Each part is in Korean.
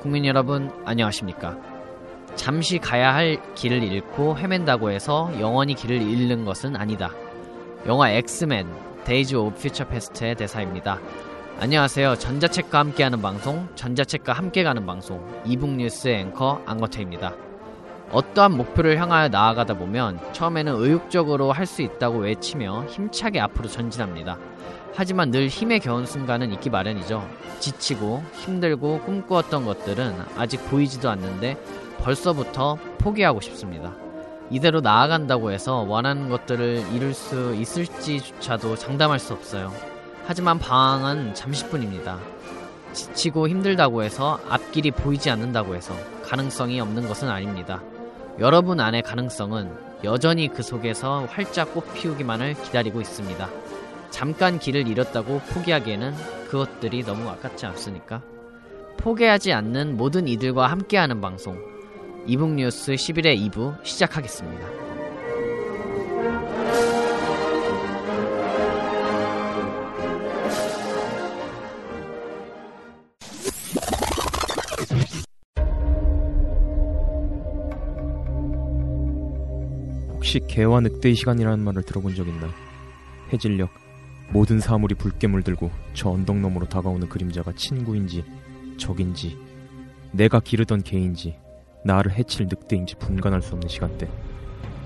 국민 여러분 안녕하십니까? 잠시 가야 할 길을 잃고 헤맨다고 해서 영원히 길을 잃는 것은 아니다. 영화 X-Men Days of Future Past의 대사입니다. 안녕하세요. 전자책과 함께하는 방송 전자책과 함께 가는 방송 e-book 뉴스 앵커 안거태입니다. 어떠한 목표를 향하여 나아가다 보면 처음에는 의욕적으로 할 수 있다고 외치며 힘차게 앞으로 전진합니다. 하지만 늘 힘에 겨운 순간은 있기 마련이죠. 지치고 힘들고 꿈꾸었던 것들은 아직 보이지도 않는데 벌써부터 포기하고 싶습니다. 이대로 나아간다고 해서 원하는 것들을 이룰 수 있을지조차도 장담할 수 없어요. 하지만 방황은 잠시뿐입니다. 지치고 힘들다고 해서 앞길이 보이지 않는다고 해서 가능성이 없는 것은 아닙니다. 여러분 안의 가능성은 여전히 그 속에서 활짝 꽃 피우기만을 기다리고 있습니다. 잠깐 길을 잃었다고 포기하기에는 그것들이 너무 아깝지 않습니까? 포기하지 않는 모든 이들과 함께하는 방송 이북 뉴스 11회 2부 시작하겠습니다. 혹시 개와 늑대의 시간이라는 말을 들어본 적 있나? 해질녘 모든 사물이 붉게 물들고 저 언덕 너머로 다가오는 그림자가 친구인지 적인지 내가 기르던 개인지 나를 해칠 늑대인지 분간할 수 없는 시간대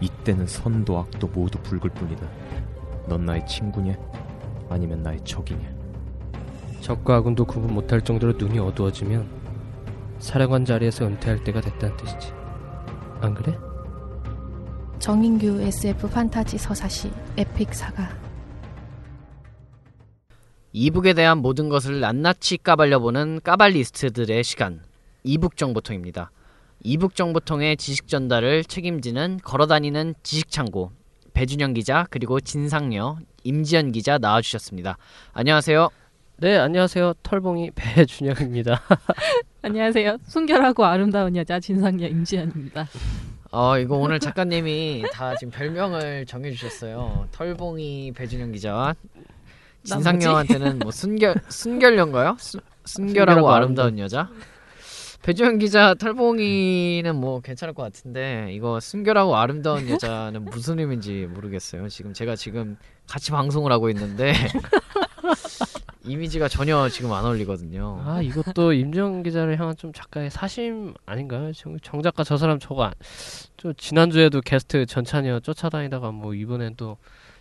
이때는 선도 악도 모두 붉을 뿐이다 넌 나의 친구냐 아니면 나의 적이냐 적과 아군도 구분 못할 정도로 눈이 어두워지면 사령관 자리에서 은퇴할 때가 됐다는 뜻이지. 안 그래? 정인규 SF 판타지 서사시 에픽 사가 이북에 대한 모든 것을 낱낱이 까발려보는 까발리스트들의 시간 이북 정보통입니다. 이북 정보통의 지식 전달을 책임지는 걸어다니는 지식창고 배준영 기자 그리고 진상녀 임지연 기자 나와주셨습니다. 안녕하세요. 네, 안녕하세요. 털봉이 배준영입니다. 안녕하세요. 순결하고 아름다운 여자 진상녀 임지연입니다. 어 이거 오늘 작가님이 다 지금 별명을 정해주셨어요. 털봉이 배준영 기자와 진상녀한테는 뭐 순결 순결녀인가요? 수, 순결하고 순결하고 아름다운 여자. 배준영 기자 털봉이는 뭐 괜찮을 것 같은데 이거 순결하고 아름다운 여자는 무슨 의미인지 모르겠어요. 지금 제가 지금 같이 방송을 하고 있는데 이미지가 전혀 지금 안 어울리거든요. 아, 이것도 임정 기자를 향한 좀 작가의 사심 아닌가요? 정, 정 작가 저 사람 저거 안, 저 지난주에도 게스트 전찬이어 쫓아다니다가 뭐 이번엔 또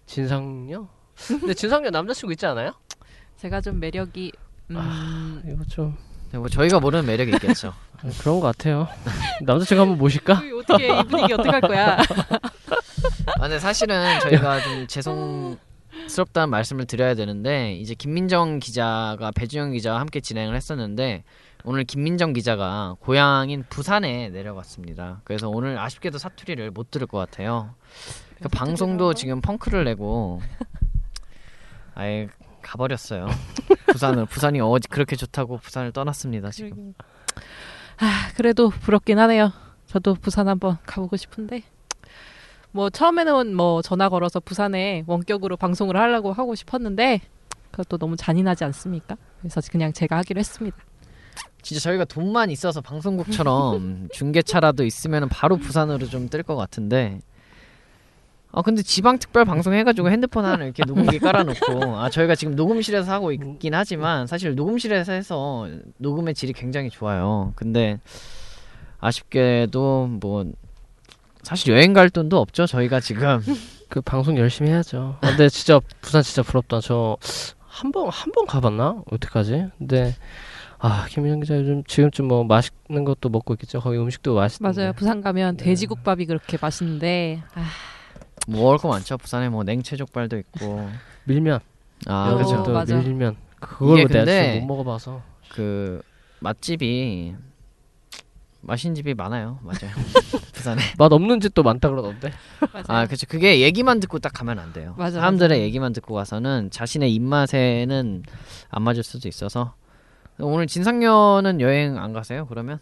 진상녀? 근데 진상녀 남자친구 있지 않아요? 제가 좀 매력이 음, 아, 이거 좀 네, 뭐 저희가 모르는 매력이 있겠죠. 아, 그런 것 같아요. 남자친구 한번 모실까? 그 어떻게 이 분위기 어떻게 할 거야? 아, 근데 사실은 저희가 좀 죄송 스럽다는 말씀을 드려야 되는데 이제 김민정 기자가 배준영 기자와 함께 진행을 했었는데 오늘 김민정 기자가 고향인 부산에 내려갔습니다. 그래서 오늘 아쉽게도 사투리를 못 들을 것 같아요. 그 방송도 지금 펑크를 내고 아예 가버렸어요. 부산을 부산이 어 그렇게 좋다고 부산을 떠났습니다 지금. 아, 그래도 부럽긴 하네요. 저도 부산 한번 가보고 싶은데 뭐 처음에는 뭐 전화 걸어서 부산에 원격으로 방송을 하려고 하고 싶었는데 그것도 너무 잔인하지 않습니까? 그래서 그냥 제가 하기로 했습니다. 진짜 저희가 돈만 있어서 방송국처럼 중계차라도 있으면 바로 부산으로 좀 뜰 것 같은데 아 근데 지방 특별 방송 해가지고 핸드폰 하나 이렇게 녹음기 깔아놓고 아 저희가 지금 녹음실에서 하고 있긴 하지만 사실 녹음실에서 해서 녹음의 질이 굉장히 좋아요. 근데 아쉽게도 뭐 사실 여행 갈 돈도 없죠. 저희가 지금 그 방송 열심히 해야죠. 아, 근데 진짜 부산 진짜 부럽다. 저 한 번 한 번 가봤나? 어떡하지? 근데 아 김민정 기자 요즘 지금쯤 뭐 맛있는 것도 먹고 있겠죠. 거기 음식도 맛있던데. 맞아요. 부산 가면 돼지국밥이 그렇게 맛있는데 아, 먹을 거 많죠. 부산에 뭐 냉채족발도 있고 밀면. 아 어, 그죠. 여기도 맞아. 밀면. 그걸 이게 내가 근데 지금 못 먹어봐서. 그 맛집이 맛있는 집이 많아요. 맞아요. 부산에. 맛 없는 집도 많다 그러던데. 아, 그렇죠. 그게 얘기만 듣고 딱 가면 안 돼요. 맞아, 사람들의 맞아. 얘기만 듣고 가서는 자신의 입맛에는 안 맞을 수도 있어서 오늘 진상녀는 여행 안 가세요? 그러면?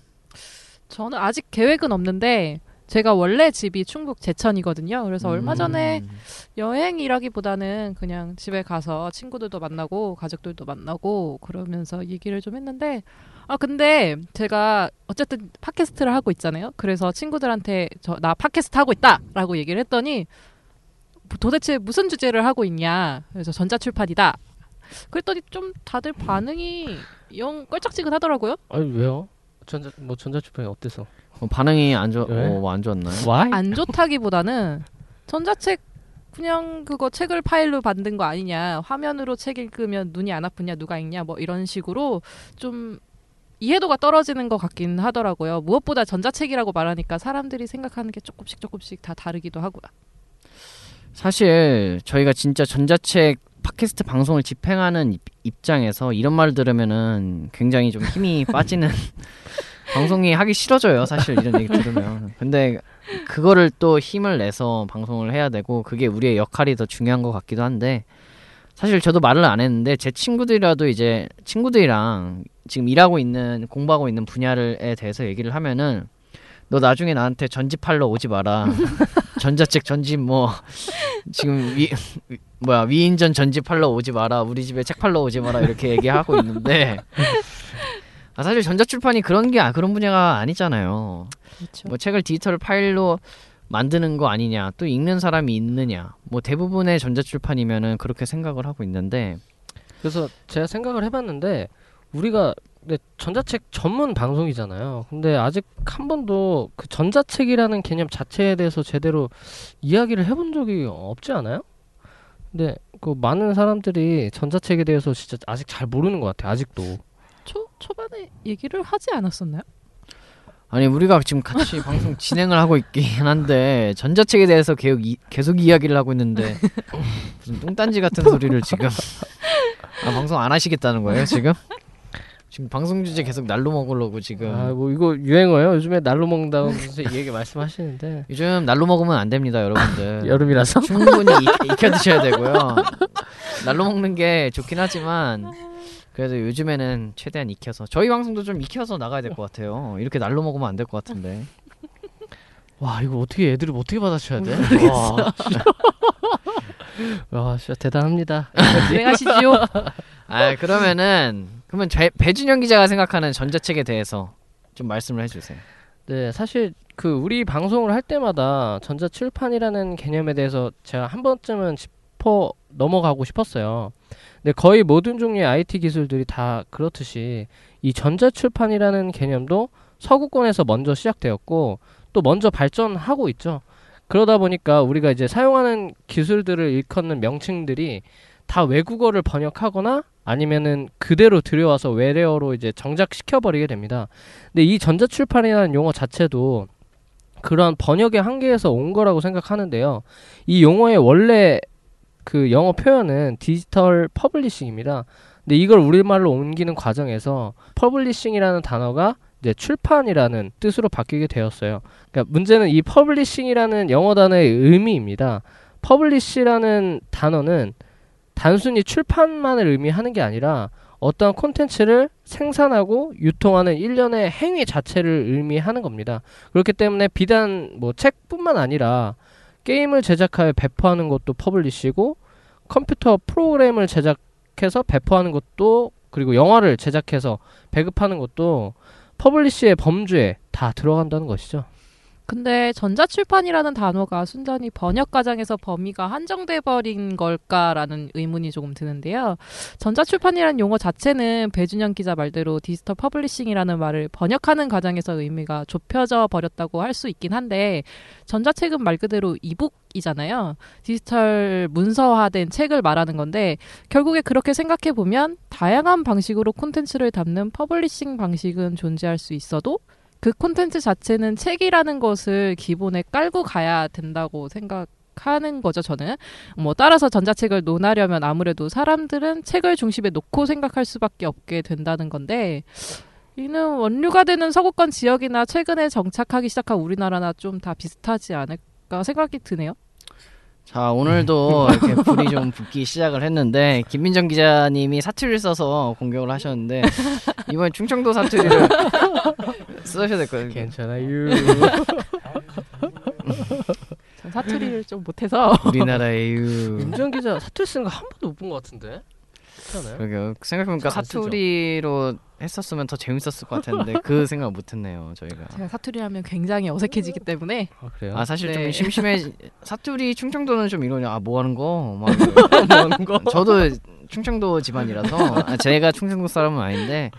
저는 아직 계획은 없는데 제가 원래 집이 충북 제천이거든요. 그래서 얼마 전에 음. 여행이라기보다는 그냥 집에 가서 친구들도 만나고 가족들도 만나고 그러면서 얘기를 좀 했는데 아 근데 제가 어쨌든 팟캐스트를 하고 있잖아요. 그래서 친구들한테 저 나 팟캐스트 하고 있다라고 얘기를 했더니 도대체 무슨 주제를 하고 있냐. 그래서 전자출판이다. 그랬더니 좀 다들 반응이 영 껄쩍지근하더라고요. 아니 왜요? 전자 뭐 전자출판이 어때서? 어, 반응이 안 좋, 왜? 어, 안 좋았나요? Why? 안 좋다기보다는 전자책 그냥 그거 책을 파일로 만든 거 아니냐 화면으로 책 읽으면 눈이 안 아프냐 누가 읽냐 뭐 이런 식으로 좀 이해도가 떨어지는 것 같긴 하더라고요 무엇보다 전자책이라고 말하니까 사람들이 생각하는 게 조금씩 조금씩 다 다르기도 하고요 사실 저희가 진짜 전자책 팟캐스트 방송을 집행하는 입- 입장에서 이런 말 들으면은 굉장히 좀 힘이 빠지는 방송이 하기 싫어져요. 사실 이런 얘기 들으면. 근데 그거를 또 힘을 내서 방송을 해야 되고 그게 우리의 역할이 더 중요한 것 같기도 한데 사실 저도 말을 안 했는데 제 친구들이라도 이제 친구들이랑 지금 일하고 있는 공부하고 있는 분야를에 대해서 얘기를 하면은 너 나중에 나한테 전집 팔러 오지 마라. 전자책 전집 뭐 지금 위 위- 뭐야 위인전 전집 팔러 오지 마라. 우리 집에 책 팔러 오지 마라 이렇게 얘기하고 있는데 아, 사실 전자출판이 그런 게 아- 그런 분야가 아니잖아요. 그렇죠 뭐 책을 디지털 파일로 만드는 거 아니냐 또 읽는 사람이 있느냐 뭐 대부분의 전자출판이면은 그렇게 생각을 하고 있는데 그래서 제가 생각을 해봤는데 우리가 근데 전자책 전문 방송이잖아요. 근데 아직 한 번도 그 전자책이라는 개념 자체에 대해서 제대로 이야기를 해본 적이 없지 않아요? 근데 그 많은 사람들이 전자책에 대해서 진짜 아직 잘 모르는 것 같아요. 아직도. 초, 초반에 얘기를 하지 않았었나요? 아니 우리가 지금 같이 방송 진행을 하고 있긴 한데 전자책에 대해서 계속, 이, 계속 이야기를 하고 있는데 무슨 뚱딴지 같은 소리를 지금 아, 방송 안 하시겠다는 거예요 지금? 지금 방송 주제 계속 날로 먹으려고 지금. 아 뭐 이거 유행어예요. 요즘에 날로 먹는다고 이 얘기 말씀하시는데. 요즘 날로 먹으면 안 됩니다 여러분들. 여름이라서? 충분히 익, 익혀 드셔야 되고요. 날로 먹는 게 좋긴 하지만 그래도 요즘에는 최대한 익혀서 저희 방송도 좀 익혀서 나가야 될 것 같아요. 이렇게 날로 먹으면 안 될 것 같은데. 와 이거 어떻게 애들을 어떻게 받아쳐야 돼? 와, 와 진짜 대단합니다. 유행하시지요? 아 그러면은 그러면 배, 배준영 기자가 생각하는 전자책에 대해서 좀 말씀을 해주세요. 네, 사실 그 우리 방송을 할 때마다 전자출판이라는 개념에 대해서 제가 한 번쯤은 짚어 넘어가고 싶었어요. 근데 거의 모든 종류의 IT 기술들이 다 그렇듯이 이 전자출판이라는 개념도 서구권에서 먼저 시작되었고 또 먼저 발전하고 있죠. 그러다 보니까 우리가 이제 사용하는 기술들을 일컫는 명칭들이 다 외국어를 번역하거나 아니면은 그대로 들여와서 외래어로 이제 정착시켜 버리게 됩니다. 근데 이 전자출판이라는 용어 자체도 그러한 번역의 한계에서 온 거라고 생각하는데요. 이 용어의 원래 그 영어 표현은 digital publishing입니다. 근데 이걸 우리말로 옮기는 과정에서 publishing이라는 단어가 이제 출판이라는 뜻으로 바뀌게 되었어요. 그러니까 문제는 이 publishing이라는 영어 단어의 의미입니다. publish라는 단어는 단순히 출판만을 의미하는 게 아니라 어떠한 콘텐츠를 생산하고 유통하는 일련의 행위 자체를 의미하는 겁니다. 그렇기 때문에 비단 뭐 책뿐만 아니라 게임을 제작하여 배포하는 것도 publish고 컴퓨터 프로그램을 제작해서 배포하는 것도 그리고 영화를 제작해서 배급하는 것도 publish의 범주에 다 들어간다는 것이죠. 근데 전자출판이라는 단어가 순전히 번역 과정에서 범위가 한정돼 버린 걸까라는 의문이 조금 드는데요. 전자출판이라는 용어 자체는 배준영 기자 말대로 digital publishing이라는 말을 번역하는 과정에서 의미가 좁혀져 버렸다고 할 수 있긴 한데 전자책은 말 그대로 e-book이잖아요. 디지털 문서화된 책을 말하는 건데 결국에 그렇게 생각해 보면 다양한 방식으로 콘텐츠를 담는 publishing 방식은 존재할 수 있어도 그 콘텐츠 자체는 책이라는 것을 기본에 깔고 가야 된다고 생각 하는 거죠, 저는. 뭐, 따라서 전자책을 논하려면 아무래도 사람들은 책을 중심에 놓고 생각할 수밖에 없게 된다는 건데, 이는 원류가 되는 서구권 지역이나 최근에 정착하기 시작한 우리나라나 좀 다 비슷하지 않을까 생각이 드네요. 자 오늘도 이렇게 불이 좀 붙기 시작을 했는데 김민정 기자님이 사투리를 써서 공격을 하셨는데 이번 충청도 사투리를 쓰셔야 될 거예요. 괜찮아요. 전 사투리를 좀 못해서 우리나라의 유. 윤정 기자 사투리 쓰는 거 한 번도 못 본 것 같은데. 그렇잖아요. 그러게요. 생각해보니까. 사투리로 했었으면 더 재밌었을 것 같았는데 그 생각 못했네요 저희가. 제가 사투리 하면 굉장히 어색해지기 때문에 아 그래요? 아 사실 좀 네. 심심해. 사투리 충청도는 좀 이러냐. 아뭐 하는 거? 막. 뭐 하는 거? 저도 충청도 집안이라서 아, 제가 충청도 사람은 아닌데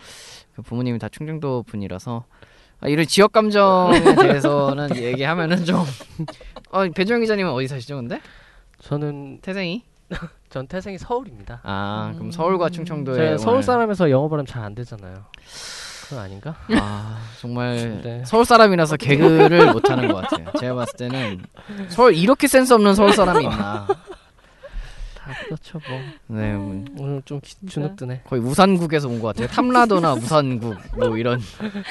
그 부모님이 다 충청도 분이라서 아, 이런 지역 감정에 대해서는 얘기하면은 좀 어, 배주영 기자님은 어디 사시죠, 근데? 저는 태생이? 전 태생이 서울입니다. 아, 그럼 음. 서울과 충청도에 제가 서울 오늘- 사람에서 영어 발음 잘 안 되잖아요. 그건 아닌가? 아, 정말 네. 서울 사람이라서 개그를 못 하는 것 같아요. 제가 봤을 때는 서울 이렇게 센스 없는 서울 사람이 있나? 다 그렇죠 뭐. 네, 뭐 오늘 좀 기- 주눅 드네. 거의 우산국에서 온 것 같아요. 탐라도나 우산국 뭐 이런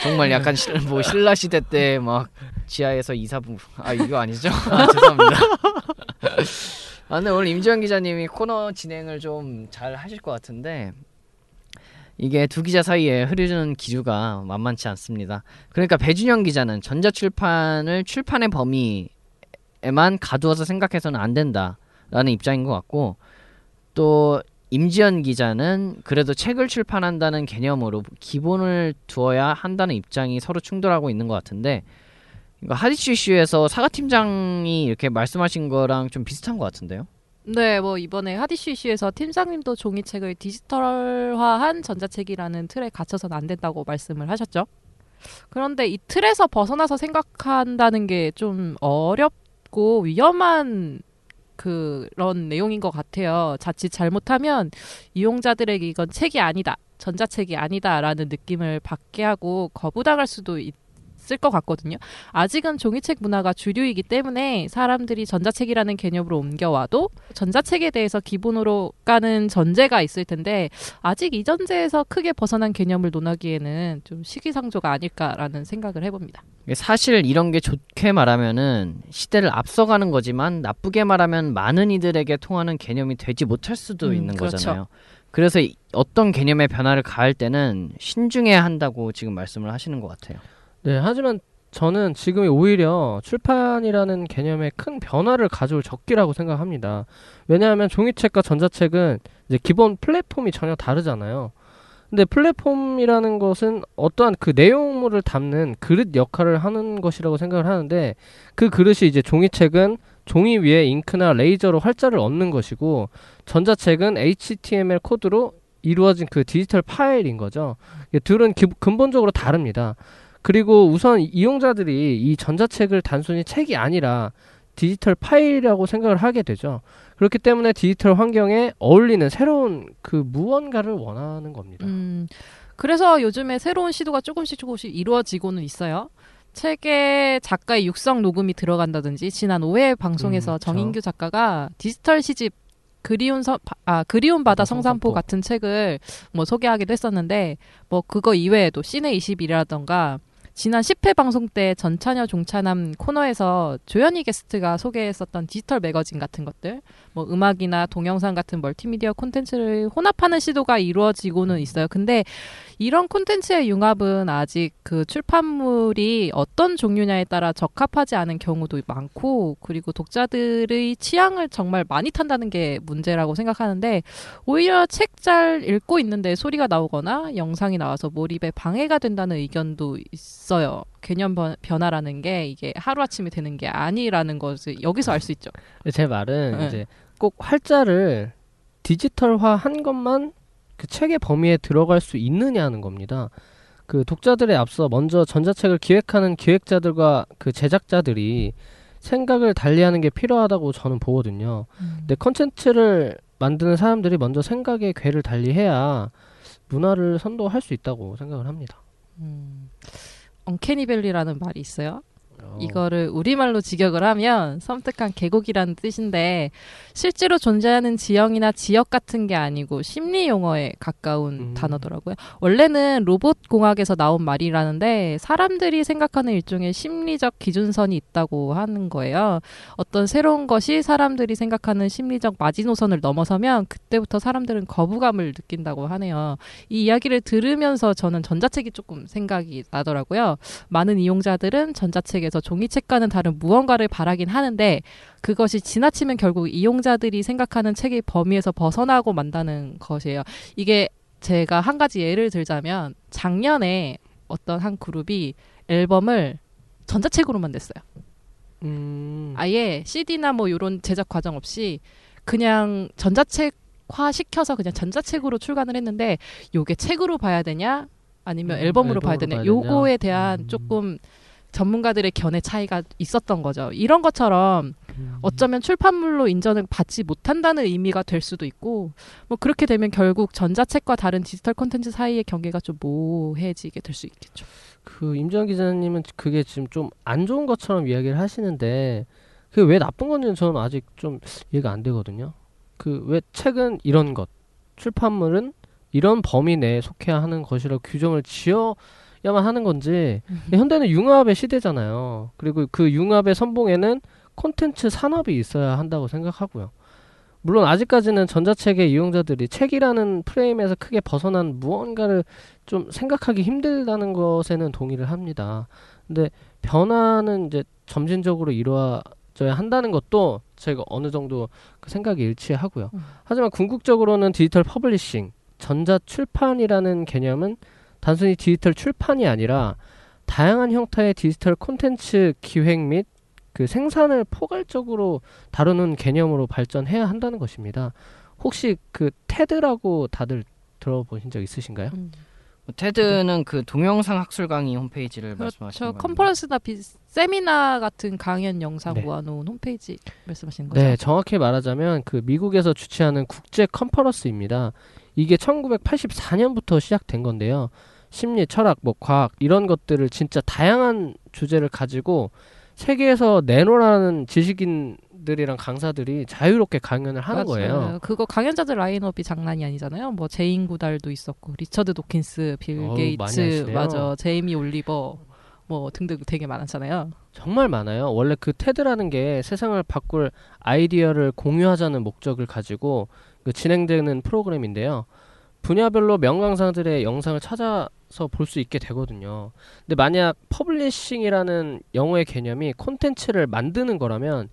정말 약간 실, 뭐 신라 시대 때 막 지하에서 이사부 아 이거 아니죠? 아, 죄송합니다. 아 근데 오늘 임지영 기자님이 코너 진행을 좀 잘 하실 것 같은데 이게 두 기자 사이에 흐르는 기류가 만만치 않습니다. 그러니까 배준영 기자는 전자출판을 출판의 범위에만 가두어서 생각해서는 안 된다라는 입장인 것 같고 또 임지연 기자는 그래도 책을 출판한다는 개념으로 기본을 두어야 한다는 입장이 서로 충돌하고 있는 것 같은데 이거 하디슈 이슈에서 사과 팀장이 이렇게 말씀하신 거랑 좀 비슷한 것 같은데요? 네, 뭐 이번에 하디슈 이슈에서 팀장님도 종이책을 디지털화한 전자책이라는 틀에 갇혀서는 안 된다고 말씀을 하셨죠. 그런데 이 틀에서 벗어나서 생각한다는 게 좀 어렵고 위험한 그런 내용인 것 같아요. 자칫 잘못하면 이용자들에게 이건 책이 아니다, 전자책이 아니다라는 느낌을 받게 하고 거부당할 수도 있 을 것 같거든요. 아직은 종이책 문화가 주류이기 때문에 사람들이 전자책이라는 개념으로 옮겨와도 전자책에 대해서 기본으로 가는 전제가 있을 텐데 아직 이 전제에서 크게 벗어난 개념을 논하기에는 좀 시기상조가 아닐까라는 생각을 해봅니다. 사실 이런 게 좋게 말하면은 시대를 앞서가는 거지만 나쁘게 말하면 많은 이들에게 통하는 개념이 되지 못할 수도 음, 있는 그렇죠. 거잖아요. 그래서 이- 어떤 개념의 변화를 가할 때는 신중해야 한다고 지금 말씀을 하시는 것 같아요. 네, 하지만 저는 지금이 오히려 출판이라는 개념에 큰 변화를 가져올 적기라고 생각합니다. 왜냐하면 종이책과 전자책은 이제 기본 플랫폼이 전혀 다르잖아요. 근데 플랫폼이라는 것은 어떠한 그 내용물을 담는 그릇 역할을 하는 것이라고 생각을 하는데 그 그릇이 이제 종이책은 종이 위에 잉크나 레이저로 활자를 얻는 것이고 전자책은 HTML 코드로 이루어진 그 디지털 파일인 거죠. 둘은 기- 근본적으로 다릅니다. 그리고 우선 이용자들이 이 전자책을 단순히 책이 아니라 디지털 파일이라고 생각을 하게 되죠. 그렇기 때문에 디지털 환경에 어울리는 새로운 그 무언가를 원하는 겁니다. 음, 그래서 요즘에 새로운 시도가 조금씩 조금씩 이루어지고는 있어요. 책에 작가의 육성 녹음이 들어간다든지 지난 5회 방송에서 음. 정인규 작가가 디지털 시집 그리운 서, 바- 아 그리운 바다 바다 성산포 성산포. 같은 책을 뭐 소개하기도 했었는데 뭐 그거 이외에도 시내 20이라던가 지난 10회 방송 때 전차녀 종차남 코너에서 조현희 게스트가 소개했었던 디지털 매거진 같은 것들 뭐 음악이나 동영상 같은 멀티미디어 콘텐츠를 혼합하는 시도가 이루어지고는 있어요. 근데 이런 콘텐츠의 융합은 아직 그 출판물이 어떤 종류냐에 따라 적합하지 않은 경우도 많고 그리고 독자들의 취향을 정말 많이 탄다는 게 문제라고 생각하는데 오히려 책 잘 읽고 있는데 소리가 나오거나 영상이 나와서 몰입에 방해가 된다는 의견도 있어요. 개념 변- 변화라는 게 이게 하루아침에 되는 게 아니라는 것을 여기서 알 수 있죠. 제 말은 네. 이제 꼭 활자를 디지털화 한 것만 그 책의 범위에 들어갈 수 있느냐는 겁니다. 그 독자들에 앞서 먼저 전자책을 기획하는 기획자들과 그 제작자들이 생각을 달리하는 게 필요하다고 저는 보거든요. 근데 컨텐츠를 만드는 사람들이 먼저 생각의 궤를 달리해야 문화를 선도할 수 있다고 생각을 합니다. 음, 언캐니밸리라는 말이 있어요. 이거를 우리말로 직역을 하면 섬뜩한 계곡이라는 뜻인데 실제로 존재하는 지형이나 지역 같은 게 아니고 심리 용어에 가까운 음. 단어더라고요. 원래는 로봇 공학에서 나온 말이라는데 사람들이 생각하는 일종의 심리적 기준선이 있다고 하는 거예요. 어떤 새로운 것이 사람들이 생각하는 심리적 마지노선을 넘어서면 그때부터 사람들은 거부감을 느낀다고 하네요. 이 이야기를 들으면서 저는 전자책이 조금 생각이 나더라고요. 많은 이용자들은 전자책에 서 종이책과는 다른 무언가를 바라긴 하는데 그것이 지나치면 결국 이용자들이 생각하는 책의 범위에서 벗어나고 만다는 것이에요. 이게 제가 한 가지 예를 들자면 작년에 어떤 한 그룹이 앨범을 전자책으로만 냈어요. 음. 아예 CD나 뭐 이런 제작 과정 없이 그냥 전자책화 시켜서 그냥 전자책으로 출간을 했는데 요게 책으로 봐야 되냐 아니면 음, 앨범으로 봐야 앨범으로 되냐 봐야 요거에 되냐? 대한 음. 조금 전문가들의 견해 차이가 있었던 거죠. 이런 것처럼 음. 어쩌면 출판물로 인정을 받지 못한다는 의미가 될 수도 있고 뭐 그렇게 되면 결국 전자책과 다른 디지털 콘텐츠 사이의 경계가 좀 모호해지게 될 수 있겠죠. 그 임지영 기자님은 그게 지금 좀 안 좋은 것처럼 이야기를 하시는데 그게 왜 나쁜 건지는 저는 아직 좀 이해가 안 되거든요. 그 왜 책은 이런 것, 출판물은 이런 범위 내에 속해야 하는 것이라고 규정을 지어 야만 하는 건지 현대는 융합의 시대잖아요. 그리고 그 융합의 선봉에는 콘텐츠 산업이 있어야 한다고 생각하고요. 물론 아직까지는 전자책의 이용자들이 책이라는 프레임에서 크게 벗어난 무언가를 좀 생각하기 힘들다는 것에는 동의를 합니다. 근데 변화는 이제 점진적으로 이루어져야 한다는 것도 제가 어느 정도 그 생각이 일치하고요. 음. 하지만 궁극적으로는 digital publishing, 전자 출판이라는 개념은 단순히 디지털 출판이 아니라 다양한 형태의 디지털 콘텐츠 기획 및 그 생산을 포괄적으로 다루는 개념으로 발전해야 한다는 것입니다. 혹시 그 테드라고 다들 들어보신 적 있으신가요? 음. 테드는 그 동영상 학술 강의 홈페이지를 말씀하시는 그렇죠. 겁니다. 컨퍼런스나 비, 세미나 같은 강연 영상 네. 모아놓은 홈페이지 말씀하시는 거죠? 네, 정확히 말하자면 그 미국에서 주최하는 국제 컨퍼런스입니다. 이게 1984년부터 시작된 건데요. 심리, 철학, 뭐 과학 이런 것들을 진짜 다양한 주제를 가지고 세계에서 내놓으라는 지식인 들이랑 강사들이 자유롭게 강연을 하는 맞아요. 거예요. 그거 강연자들 라인업이 장난이 아니잖아요. 뭐 제인 구달도 있었고 리처드 도킨스, 빌 어우, 게이츠. 맞아, 제이미 올리버 뭐 등등 되게 많았잖아요. 정말 많아요. 원래 그 TED라는 게 세상을 바꿀 아이디어를 공유하자는 목적을 가지고 그 진행되는 프로그램인데요. 분야별로 명강사들의 영상을 찾아서 볼 수 있게 되거든요. 근데 만약 publishing이라는 영어의 개념이 콘텐츠를 만드는 거라면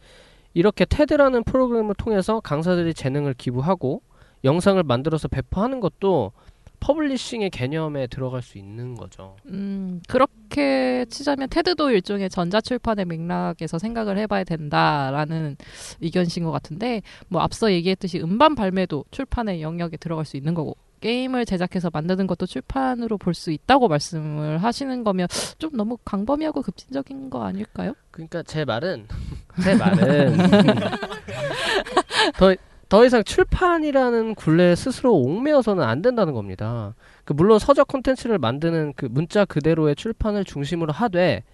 이렇게 TED라는 프로그램을 통해서 강사들이 재능을 기부하고 영상을 만들어서 배포하는 것도 publishing의 개념에 들어갈 수 있는 거죠. 음, 그렇게 치자면 TED도 일종의 전자출판의 맥락에서 생각을 해봐야 된다라는 의견이신 것 같은데, 뭐 앞서 얘기했듯이 음반 발매도 출판의 영역에 들어갈 수 있는 거고, 게임을 제작해서 만드는 것도 출판으로 볼 수 있다고 말씀을 하시는 거면 좀 너무 광범위하고 급진적인 거 아닐까요? 그러니까 제 말은 제 말은 더, 더 이상 출판이라는 굴레 스스로 옥매어서는 안 된다는 겁니다. 그 물론 서적 콘텐츠를 만드는 그 문자 그대로의 출판을 중심으로 하되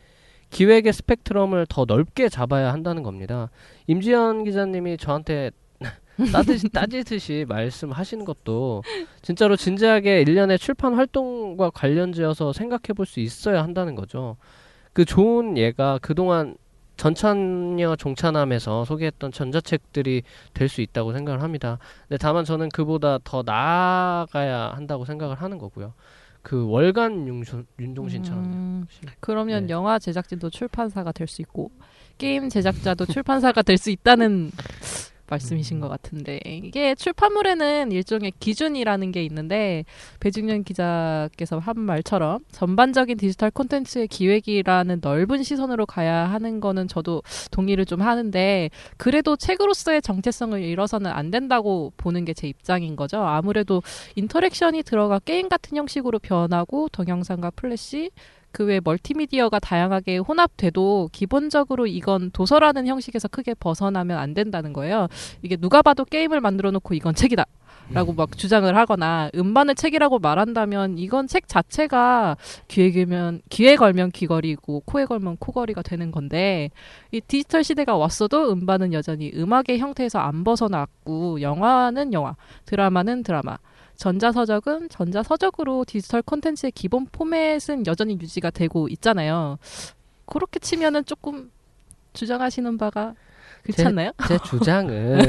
기획의 스펙트럼을 더 넓게 잡아야 한다는 겁니다. 임지연 기자님이 저한테 따듯이, 따지듯이 말씀하시는 것도 진짜로 진지하게 일련의 출판 활동과 관련지어서 생각해 볼 수 있어야 한다는 거죠. 그 좋은 예가 그동안 전찬여 종찬함에서 소개했던 전자책들이 될 수 있다고 생각을 합니다. 근데 다만 저는 그보다 더 나아가야 한다고 생각을 하는 거고요. 그 월간 윤종, 윤종신처럼 음, 그러면 네. 영화 제작진도 출판사가 될 수 있고 게임 제작자도 출판사가 될 수 있다는 말씀이신 것 같은데 이게 출판물에는 일종의 기준이라는 게 있는데 배준영 기자께서 한 말처럼 전반적인 디지털 콘텐츠의 기획이라는 넓은 시선으로 가야 하는 거는 저도 동의를 좀 하는데 그래도 책으로서의 정체성을 잃어서는 안 된다고 보는 게 제 입장인 거죠. 아무래도 interaction이 들어가 게임 같은 형식으로 변하고 동영상과 플래시 그 외 멀티미디어가 다양하게 혼합돼도 기본적으로 이건 도서라는 형식에서 크게 벗어나면 안 된다는 거예요. 이게 누가 봐도 게임을 만들어 놓고 이건 책이다. 라고 막 주장을 하거나 음반을 책이라고 말한다면 이건 책 자체가 귀에 걸면 귀에 걸면 귀걸이고 코에 걸면 코걸이가 되는 건데 이 디지털 시대가 왔어도 음반은 여전히 음악의 형태에서 안 벗어났고 영화는 영화, 드라마는 드라마, 전자서적은 전자서적으로 디지털 콘텐츠의 기본 포맷은 여전히 유지가 되고 있잖아요. 그렇게 치면은 조금 주장하시는 바가 그렇지 제-? 제 주장은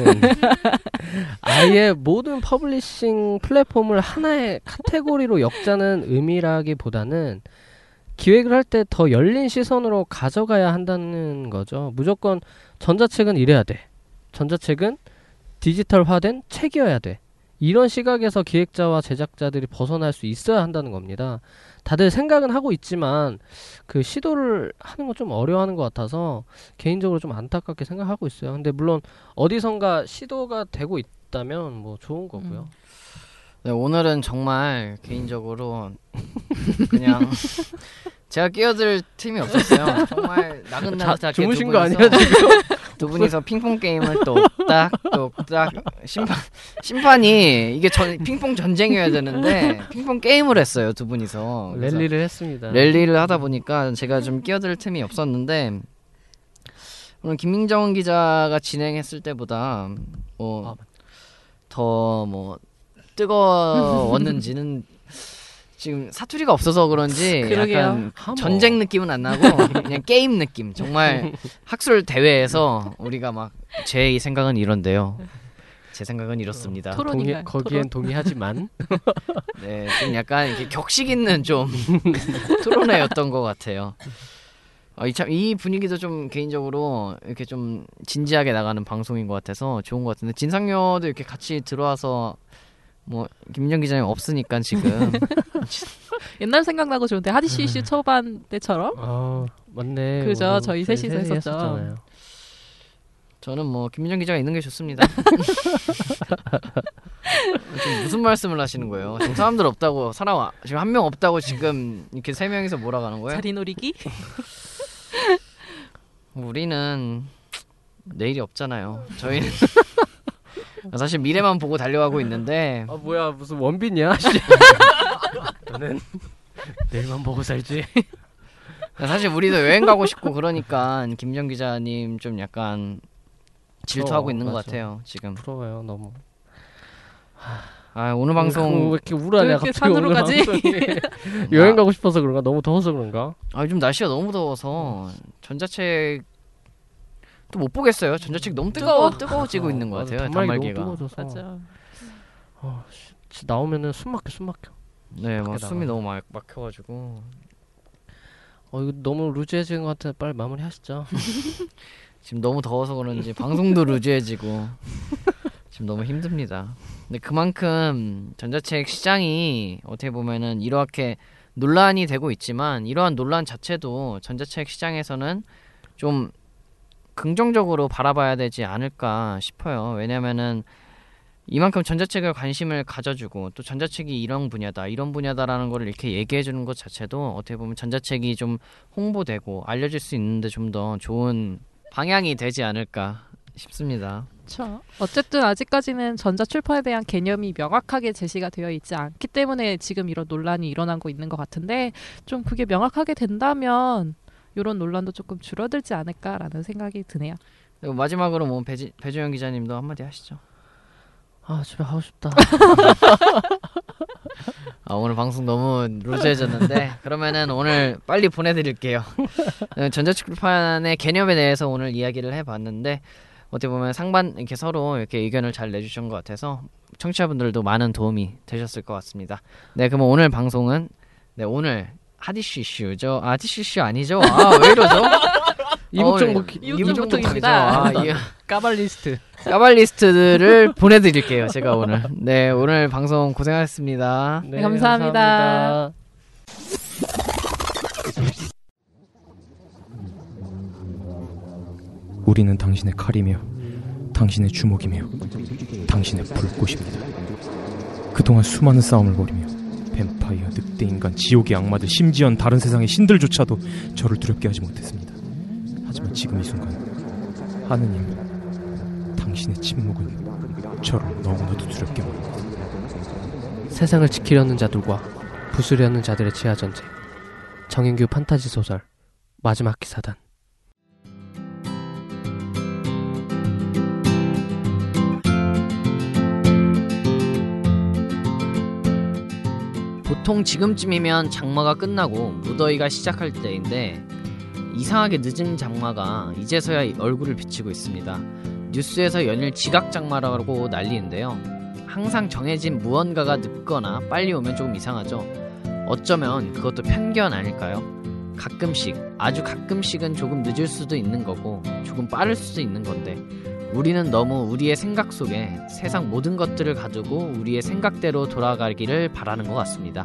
아예 모든 publishing 플랫폼을 하나의 카테고리로 엮자는 의미라기보다는 기획을 할 때 더 열린 시선으로 가져가야 한다는 거죠. 무조건 전자책은 이래야 돼. 전자책은 디지털화된 책이어야 돼. 이런 시각에서 기획자와 제작자들이 벗어날 수 있어야 한다는 겁니다. 다들 생각은 하고 있지만 그 시도를 하는 건 좀 어려워하는 것 같아서 개인적으로 좀 안타깝게 생각하고 있어요. 근데 물론 어디선가 시도가 되고 있다면 뭐 좋은 거고요. 네, 오늘은 정말 개인적으로 그냥 제가 끼어들 틈이 없었어요. 정말 자, 나긋나긋하게 주무신 두거 아니야 지금? 두 분이서 핑퐁 게임을 또 딱 또 딱 심판 심판이 이게 전, 핑퐁 전쟁이어야 되는데 핑퐁 게임을 했어요 두 분이서 랠리를 했습니다. 랠리를 하다 보니까 제가 좀 끼어들 틈이 없었는데 오늘 김민정 기자가 진행했을 때보다 뭐 아, 더뭐 뜨거웠는지는 지금 사투리가 없어서 그런지 그러게요. 약간 아, 뭐. 전쟁 느낌은 안 나고 그냥 게임 느낌 정말 학술 대회에서 우리가 막 제 생각은 이런데요 제 생각은 이렇습니다 토론. 동의? 거기엔 동의하지만 네, 좀 약간 이렇게 격식 있는 좀 토론회였던 것 같아요. 아, 이, 참, 이 분위기도 좀 개인적으로 이렇게 좀 진지하게 나가는 방송인 것 같아서 좋은 것 같은데 진상녀도 이렇게 같이 들어와서 뭐 김민정 기자님 없으니까 지금 옛날 생각나고 좋은데 하디슈 이슈 초반 때처럼 아 맞네. 그죠, 오늘 저희 셋이서 셋이 했었죠. 저는 뭐 김민정 기자가 있는 게 좋습니다. 지금 무슨 말씀을 하시는 거예요? 지금 사람들 없다고 사람 지금 한 명 없다고 지금 이렇게 세 명이서 몰아가는 거예요? 자리 놀이기 우리는 내일이 없잖아요. 저희는 사실 미래만 보고 달려가고 있는데 아 뭐야 무슨 원빈이야? 씨. 너는 내일만 보고 살지. 사실 우리도 여행 가고 싶고 그러니까 김정 기자님 좀 약간 질투하고 어, 있는 것 맞아. 같아요 지금. 부러워요 너무. 아 오늘 왜 방송 이렇게 우울하냐 왜 이렇게 갑자기 산으로 오늘 가지? 방송이. 여행 가고 싶어서 그런가? 너무 더워서 그런가? 아 요즘 날씨가 너무 더워서 전자책 또 못 보겠어요. 전자책 너무 뜨거워 뜨거워지고 있는 것 같아요. 단말기 단말기가. 너무 뜨거워져서. 맞아 어, 씨, 나오면은 숨 막혀 숨 막혀. 네, 막 밖에다가. 숨이 너무 막 막혀가지고 어 이거 너무 루즈해지는 것 같아. 빨리 마무리 하시죠. 지금 너무 더워서 그런지 방송도 루즈해지고 지금 너무 힘듭니다. 근데 그만큼 전자책 시장이 어떻게 보면은 이렇게 논란이 되고 있지만 이러한 논란 자체도 전자책 시장에서는 좀 긍정적으로 바라봐야 되지 않을까 싶어요. 왜냐면은 이만큼 전자책을 관심을 가져주고 또 전자책이 이런 분야다 이런 분야다라는 걸 이렇게 얘기해 주는 것 자체도 어떻게 보면 전자책이 좀 홍보되고 알려질 수 있는데 좀 더 좋은 방향이 되지 않을까 싶습니다. 그렇죠. 어쨌든 아직까지는 전자 출판에 대한 개념이 명확하게 제시가 되어 있지 않기 때문에 지금 이런 논란이 일어나고 있는 것 같은데 좀 그게 명확하게 된다면 이런 논란도 조금 줄어들지 않을까라는 생각이 드네요. 그리고 마지막으로 뭐 배지, 배주영 기자님도 한마디 하시죠. 아 집에 가고 싶다. 아, 오늘 방송 너무 루즈해졌는데 그러면은 오늘 빨리 보내드릴게요. 네, 전자출판의 개념에 대해서 오늘 이야기를 해봤는데 어떻게 보면 상반 이렇게 서로 이렇게 의견을 잘 내주신 것 같아서 청취자분들도 많은 도움이 되셨을 것 같습니다. 네, 그럼 오늘 방송은 네 오늘 하디슈 이슈죠. 아, 하디슈 이슈 아니죠? 아, 왜 이러죠? 이국 어, 정보 네, 이국 이국 정보통입니다. 정보통이죠. 아, 이 까발리스트. 까발리스트들을 보내드릴게요. 제가 오늘. 네, 오늘 방송 고생하셨습니다. 네, 감사합니다. 감사합니다. 우리는 당신의 칼이며 당신의 주먹이며 당신의 불꽃입니다. 그동안 수많은 싸움을 벌이며 뱀파이어, 늑대인간, 지옥의 악마들, 심지어 다른 세상의 신들조차도 저를 두렵게 하지 못했습니다. 하지만 지금 이 순간 하느님, 당신의 침묵은 저를 너무나도 두렵게 만듭니다. 세상을 지키려는 자들과 부수려는 자들의 지하 전쟁. 정인규 판타지 소설 마지막 기사단. 보통 지금쯤이면 장마가 끝나고 무더위가 시작할 때인데 이상하게 늦은 장마가 이제서야 얼굴을 비치고 있습니다. 뉴스에서 연일 지각 장마라고 난리인데요. 항상 정해진 무언가가 늦거나 빨리 오면 조금 이상하죠. 어쩌면 그것도 편견 아닐까요? 가끔씩, 아주 가끔씩은 조금 늦을 수도 있는 거고, 조금 빠를 수도 있는 건데, 우리는 너무 우리의 생각 속에 세상 모든 것들을 가지고 우리의 생각대로 돌아가기를 바라는 것 같습니다.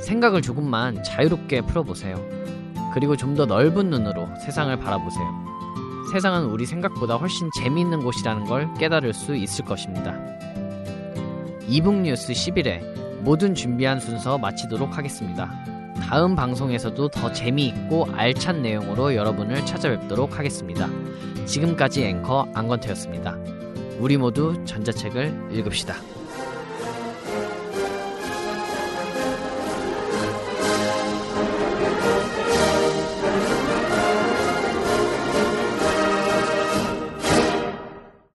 생각을 조금만 자유롭게 풀어보세요. 그리고 좀 더 넓은 눈으로 세상을 바라보세요. 세상은 우리 생각보다 훨씬 재미있는 곳이라는 걸 깨달을 수 있을 것입니다. 이북뉴스 11회 모든 준비한 순서 마치도록 하겠습니다. 다음 방송에서도 더 재미있고 알찬 내용으로 여러분을 찾아뵙도록 하겠습니다. 지금까지 앵커 안건태였습니다. 우리 모두 전자책을 읽읍시다.